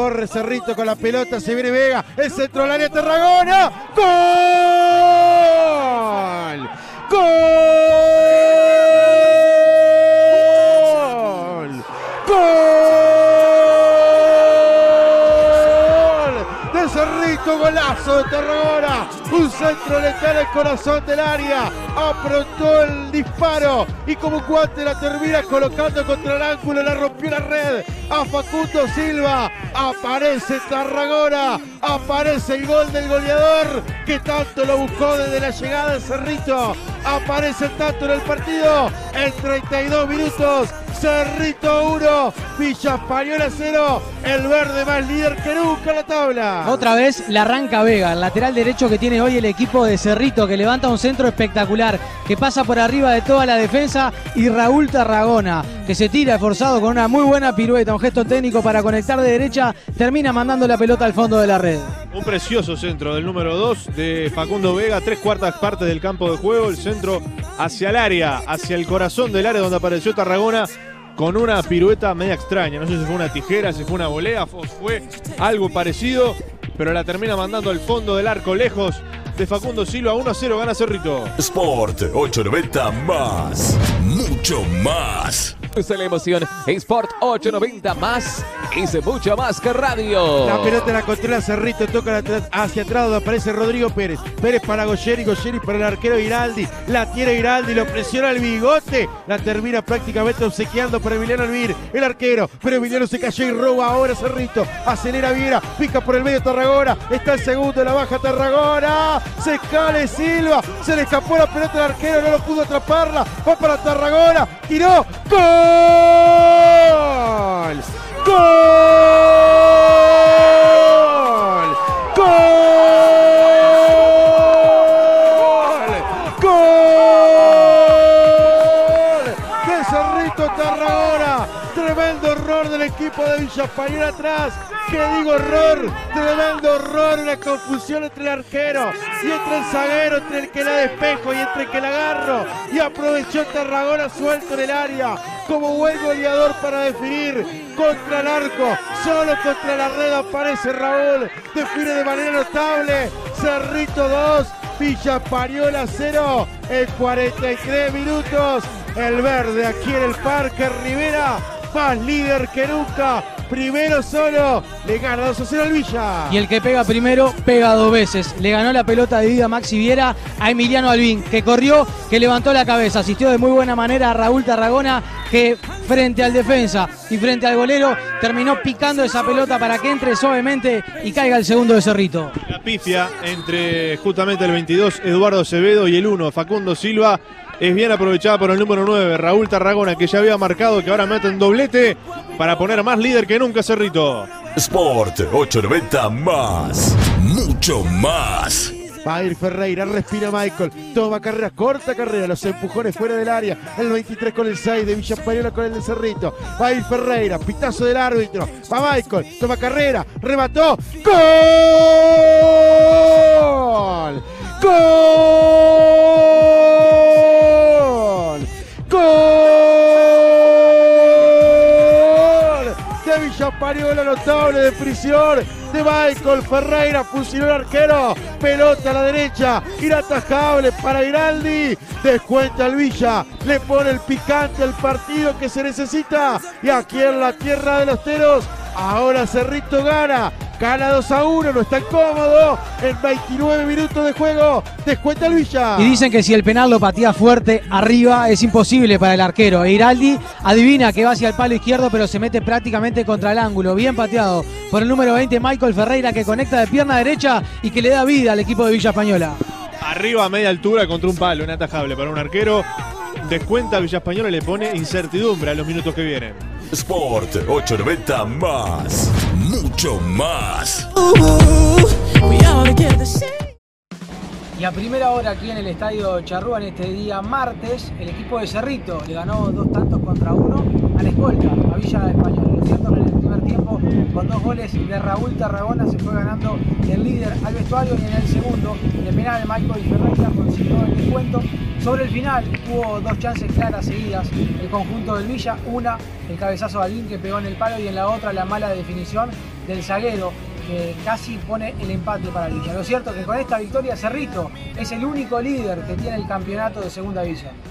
Corre Cerrito con la pelota, se viene Vega, el centro del área Tarragona. ¡Gol! ¡Gol! Cerrito, golazo de Tarragona. Un centro letal al corazón del área. Aprontó el disparo y como guante la termina colocando contra el ángulo. La rompió la red a Facundo Silva. Aparece Tarragona. Aparece el gol del goleador que tanto lo buscó desde la llegada de Cerrito. Aparece tanto en el partido en 32 minutos. Cerrito 1, Villa Española 0. El verde más líder que nunca en la tabla. Otra vez la arranca Vega, el lateral derecho que tiene hoy el equipo de Cerrito, que levanta un centro espectacular, que pasa por arriba de toda la defensa, y Raúl Tarragona, que se tira esforzado con una muy buena pirueta, un gesto técnico para conectar de derecha, termina mandando la pelota al fondo de la red. Un precioso centro del número 2 de Facundo Vega, tres cuartas partes del campo de juego, el centro hacia el área, hacia el corazón del área donde apareció Tarragona con una pirueta media extraña. No sé si fue una tijera, si fue una volea, fue algo parecido, pero la termina mandando al fondo del arco lejos de Facundo Silva. 1 a 0 gana Cerrito. Sport 890 más. Mucho más. Es la emoción. Sport 890 más. Es mucho más que radio. La pelota la controla Cerrito, toca hacia atrás donde aparece Rodrigo Pérez. Pérez para Goyeri, Goyeri para el arquero Giraldi. La tiene Giraldi, lo presiona el bigote. La termina prácticamente obsequiando para Emiliano Alvir, el arquero. Pero Emiliano se cayó y roba ahora Cerrito. Acelera Viera, pica por el medio Tarragona. Está el segundo, la baja Tarragona. Se cae Silva. Se le escapó la pelota al arquero, no lo pudo atraparla. Va para Tarragona. Tiró. ¡Gol! ¡Gol! ¡Gol! ¡Gol! ¡De Cerrito Tarragona! Tremendo error del equipo de Villa Española atrás. ¿Qué digo error? Tremendo error, una confusión entre el arquero y entre el zaguero, entre el que la despejo y entre el que la agarro. Y aprovechó Tarragona suelto en el área como buen goleador para definir contra el arco. Solo contra la red aparece Raúl. Define de manera notable. Cerrito 2, Villa Española 0 en 43 minutos. El verde aquí en el Parque Rivera, más líder que nunca. Primero solo, le gana 2 a 0 al Villa. Y el que pega primero, pega dos veces. Le ganó la pelota de vida Maxi Viera a Emiliano Albín, que corrió, que levantó la cabeza. Asistió de muy buena manera a Raúl Tarragona, que frente al defensa y frente al golero terminó picando esa pelota para que entre suavemente y caiga el segundo de Cerrito. La pifia entre justamente el 22 Eduardo Acevedo y el 1 Facundo Silva es bien aprovechada por el número 9 Raúl Tarragona que ya había marcado que ahora mete en doblete para poner más líder que nunca Cerrito. Sport 890 más. Mucho más. Va a ir Ferreira, respira Michael, toma carrera, corta carrera, los empujones fuera del área, el 23 con el 6 de Villa Española con el de Cerrito, va a ir Ferreira, pitazo del árbitro, va Michael, toma carrera, remató, ¡Gol! ¡Gol! De Villa Española, notable de prisión de Michael Ferreira, fusiló el arquero, pelota a la derecha, inatajable para Giraldi, descuenta el Villa, le pone el picante al partido que se necesita y aquí en la tierra de los teros, ahora Cerrito gana, gana 2 a 1, no está cómodo, en 29 minutos de juego, descuenta el Villa. Y dicen que si el penal lo patea fuerte arriba es imposible para el arquero. E Iraldi adivina que va hacia el palo izquierdo, pero se mete prácticamente contra el ángulo. Bien pateado por el número 20, Michael Ferreira, que conecta de pierna derecha y que le da vida al equipo de Villa Española. Arriba a media altura contra un palo, inatajable para un arquero. Descuenta a Villa Española y le pone incertidumbre a los minutos que vienen. Sport 890 más. Más. Y a primera hora aquí en el estadio Charrúa, en este día martes, el equipo de Cerrito le ganó dos tantos contra uno a la escolta, a Villa Española. Es cierto que en el primer tiempo, con dos goles de Raúl Tarragona, se fue ganando el líder al vestuario y en el segundo, de penal, Michael Ferreira consiguió el descuento Sobre el final tuvo dos chances claras seguidas el conjunto del Villa, una el cabezazo de Alvin que pegó en el palo y en la otra la mala definición del zaguero que casi pone el empate para Villa. Lo cierto es que con esta victoria Cerrito es el único líder que tiene el campeonato de segunda división.